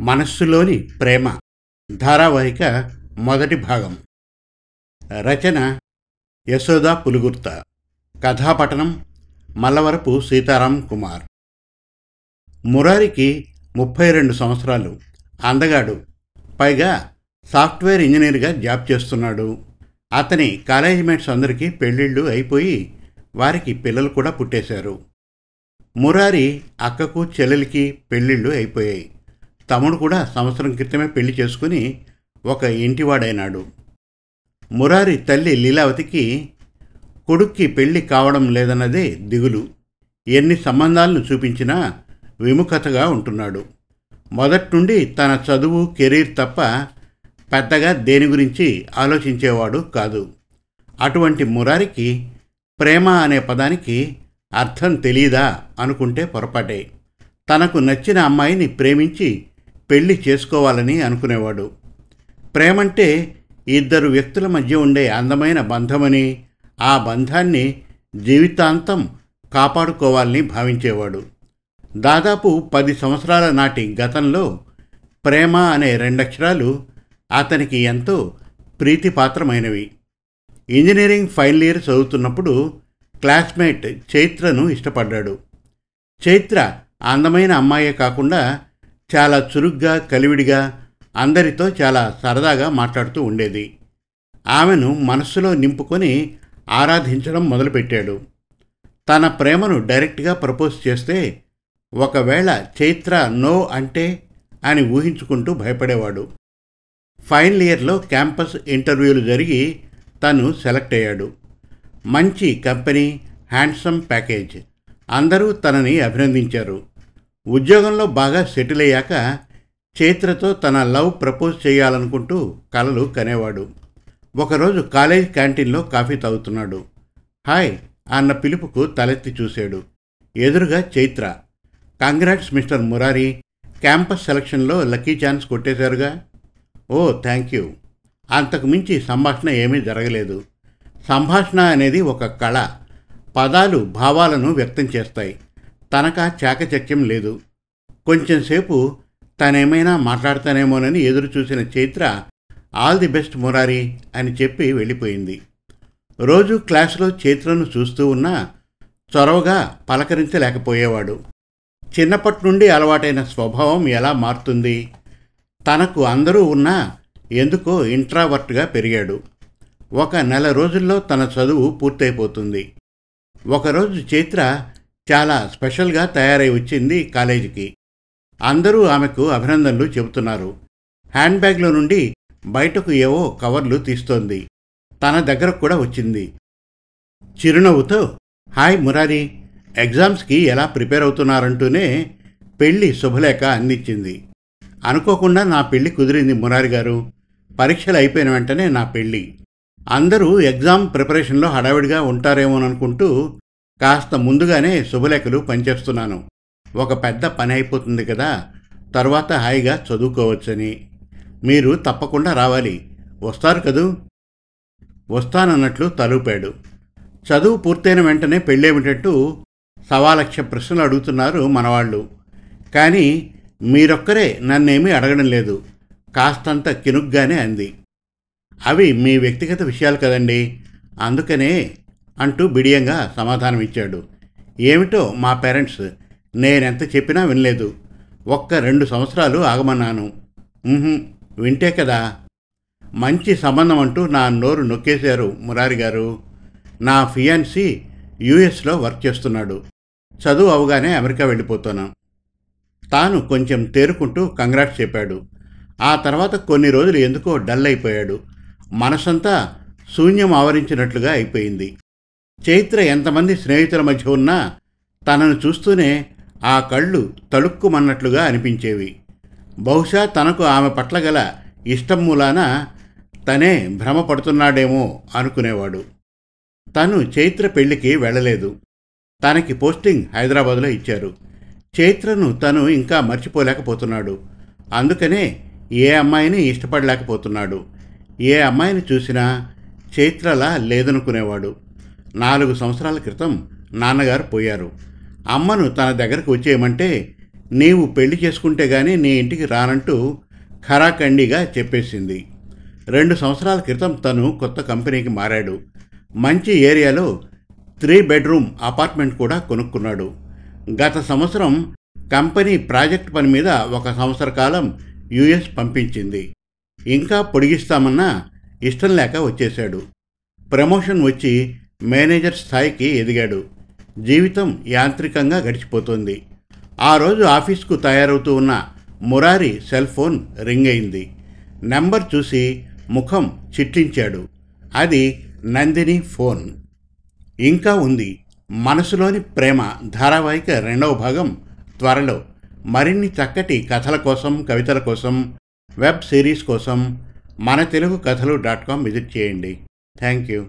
మనస్సులోని ప్రేమ ధారావాహిక మొదటి భాగం. రచన యశోదా పులుగుర్త. కథాపఠనం మల్లవరపు సీతారాం కుమార్. మురారికి ముప్పై రెండు సంవత్సరాలు. అందగాడు. పైగా సాఫ్ట్వేర్ ఇంజనీర్గా జాబ్ చేస్తున్నాడు. అతని కాలేజీ మేట్స్ అందరికీ పెళ్ళిళ్ళు అయిపోయి వారికి పిల్లలు కూడా పుట్టేశారు. మురారి అక్కకు చెల్లెలికి పెళ్ళిళ్ళు అయిపోయాయి. తమ్ముడు కూడా సంవత్సరం క్రితమే పెళ్ళి చేసుకుని ఒక ఇంటివాడైనాడు. మురారి తల్లి లీలావతికి కొడుక్కి పెళ్ళి కావడం లేదన్నదే దిగులు. ఎన్ని సంబంధాలను చూపించినా విముఖతగా ఉంటున్నాడు. మొదటి నుండి తన చదువు కెరీర్ తప్ప పెద్దగా దేని గురించి ఆలోచించేవాడు కాదు. అటువంటి మురారికి ప్రేమ అనే పదానికి అర్థం తెలీదా అనుకుంటే పొరపాటే. తనకు నచ్చిన అమ్మాయిని ప్రేమించి పెళ్ళి చేసుకోవాలని అనుకునేవాడు. ప్రేమంటే ఇద్దరు వ్యక్తుల మధ్య ఉండే అందమైన బంధమని ఆ బంధాన్ని జీవితాంతం కాపాడుకోవాలని భావించేవాడు. దాదాపు పది సంవత్సరాల నాటి గతంలో ప్రేమ అనే రెండక్షరాలు అతనికి ఎంతో ప్రీతిపాత్రమైనవి. ఇంజనీరింగ్ ఫైనల్ ఇయర్ చదువుతున్నప్పుడు క్లాస్మేట్ చైత్రను ఇష్టపడ్డాడు. చైత్ర అందమైన అమ్మాయే కాకుండా చాలా చురుగ్గా కలివిడిగా అందరితో చాలా సరదాగా మాట్లాడుతూ ఉండేది. ఆమెను మనస్సులో నింపుకొని ఆరాధించడం మొదలుపెట్టాడు. తన ప్రేమను డైరెక్ట్గా ప్రపోజ్ చేస్తే ఒకవేళ చైత్ర నో అంటే అని ఊహించుకుంటూ భయపడేవాడు. ఫైనల్ ఇయర్లో క్యాంపస్ ఇంటర్వ్యూలు జరిగి తను సెలెక్ట్ అయ్యాడు. మంచి కంపెనీ హ్యాండ్సమ్ ప్యాకేజ్. అందరూ తనని అభినందించారు. ఉద్యోగంలో బాగా సెటిల్ అయ్యాక చైత్రతో తన లవ్ ప్రపోజ్ చేయాలనుకుంటూ కలలు కనేవాడు. ఒకరోజు కాలేజ్ క్యాంటీన్లో కాఫీ తాగుతున్నాడు. హాయ్ అన్న పిలుపుకు తలెత్తి చూశాడు. ఎదురుగా Chaitra. Congrats mister Murari campus సెలక్షన్లో lucky chance కొట్టేశారుగా? ఓ థ్యాంక్ యూ. అంతకు మించి సంభాషణ ఏమీ జరగలేదు. సంభాషణ అనేది ఒక కళ. పదాలు భావాలను వ్యక్తం చేస్తాయి. తనకా చాకచక్యం లేదు. కొంచెంసేపు తనేమైనా మాట్లాడతానేమోనని ఎదురు చూసిన Chaitra all the best Murari అని చెప్పి వెళ్ళిపోయింది. రోజు క్లాసులో చైత్రను చూస్తూ ఉన్నా చొరవగా పలకరించలేకపోయేవాడు. చిన్నప్పటి నుండి అలవాటైన స్వభావం ఎలా మారుతుంది? తనకు అందరూ ఉన్నా ఎందుకో ఇంట్రావర్ట్గా పెరిగాడు. ఒక నెల రోజుల్లో తన చదువు పూర్తయిపోతుంది. ఒకరోజు చైత్ర చాలా స్పెషల్గా తయారై వచ్చింది కాలేజీకి. అందరూ ఆమెకు అభినందనలు చెబుతున్నారు. హ్యాండ్ బ్యాగ్లో నుండి బయటకు ఏవో కవర్లు తీస్తోంది. తన దగ్గరకు కూడా వచ్చింది. చిరునవ్వుతో హాయ్ మురారి ఎగ్జామ్స్కి ఎలా ప్రిపేర్ అవుతున్నారంటూనే పెళ్ళి శుభలేఖ అందించింది. అనుకోకుండా నా పెళ్ళి కుదిరింది మురారి గారు. పరీక్షలు అయిపోయిన వెంటనే నా పెళ్ళి. అందరూ ఎగ్జామ్ ప్రిపరేషన్లో హడావిడిగా ఉంటారేమోననుకుంటూ కాస్త ముందుగానే శుభలేఖలు పనిచేస్తున్నాను. ఒక పెద్ద పని అయిపోతుంది కదా తర్వాత హాయిగా చదువుకోవచ్చని. మీరు తప్పకుండా రావాలి. వస్తారు కదూ? వస్తానన్నట్లు తలూపాడు. చదువు పూర్తయిన వెంటనే పెళ్ళేమిటట్టు సవాలక్ష ప్రశ్నలు అడుగుతున్నారు మనవాళ్ళు. కానీ మీరొక్కరే నన్నేమీ అడగడం లేదు. కాస్తంత కినుగ్గానే అంది. అవి మీ వ్యక్తిగత విషయాలు కదండి. అందుకనే అంటూ బిడియంగా సమాధానం ఇచ్చాడు ఏమిటో మా పేరెంట్స్ నేనెంత చెప్పినా వినలేదు. ఒక్క రెండు సంవత్సరాలు ఆగమన్నాను. వింటే కదా. మంచి సంబంధం అంటూ నా నోరు నొక్కేశారు మురారి గారు నా ఫియాన్సీ యూఎస్లో వర్క్ చేస్తున్నాడు. చదువు అవగానే అమెరికా వెళ్ళిపోతాను. తాను కొంచెం తేరుకుంటూ కంగ్రాట్స్ చెప్పాడు. ఆ తర్వాత కొన్ని రోజులు ఎందుకో డల్ అయిపోయాడు. మనసంతా శూన్యం ఆవరించినట్లుగా అయిపోయింది. చైత్ర ఎంతమంది స్నేహితుల మధ్య ఉన్నా తనను చూస్తూనే ఆ కళ్ళు తలుక్కుమన్నట్లుగా అనిపించేవి. బహుశా తనకు ఆమె పట్ల గల ఇష్టం మూలాన తనే భ్రమపడుతున్నాడేమో అనుకునేవాడు. తను చైత్ర పెళ్ళికి వెళ్ళలేదు. తనకి పోస్టింగ్ హైదరాబాదులో ఇచ్చారు. చైత్రను తను ఇంకా మర్చిపోలేకపోతున్నాడు. అందుకనే ఏ అమ్మాయిని ఇష్టపడలేకపోతున్నాడు. ఏ అమ్మాయిని చూసినా చైత్రలా లేదనుకునేవాడు. నాలుగు సంవత్సరాల క్రితం నాన్నగారు పోయారు. అమ్మను తన దగ్గరకు వచ్చేయమంటే నీవు పెళ్ళి చేసుకుంటే గానీ నీ ఇంటికి రానంటూ ఖరాఖండిగా చెప్పేసింది. రెండు సంవత్సరాల క్రితం తను కొత్త కంపెనీకి మారాడు. మంచి ఏరియాలో త్రీ బెడ్రూమ్ అపార్ట్మెంట్ కూడా కొనుక్కున్నాడు. గత సంవత్సరం కంపెనీ ప్రాజెక్ట్ పని మీద ఒక సంవత్సర కాలం యుఎస్ పంపించింది. ఇంకా పొడిగిస్తామన్నా ఇష్టం లేక వచ్చేశాడు. ప్రమోషన్ వచ్చి మేనేజర్ స్థాయికి ఎదిగాడు. జీవితం యాంత్రికంగా గడిచిపోతుంది. ఆ రోజు ఆఫీస్కు తయారవుతూ ఉన్న మురారి సెల్ ఫోన్ రింగ్ అయింది. నెంబర్ చూసి ముఖం చిట్లించాడు. అది నందిని ఫోన్. ఇంకా ఉంది. మనసులోని ప్రేమ ధారావాహిక రెండవ భాగం త్వరలో. మరిన్ని చక్కటి కథల కోసం కవితల కోసం వెబ్ సిరీస్ కోసం మన తెలుగు కథలు డాట్ కామ్ విజిట్ చేయండి. Thank you.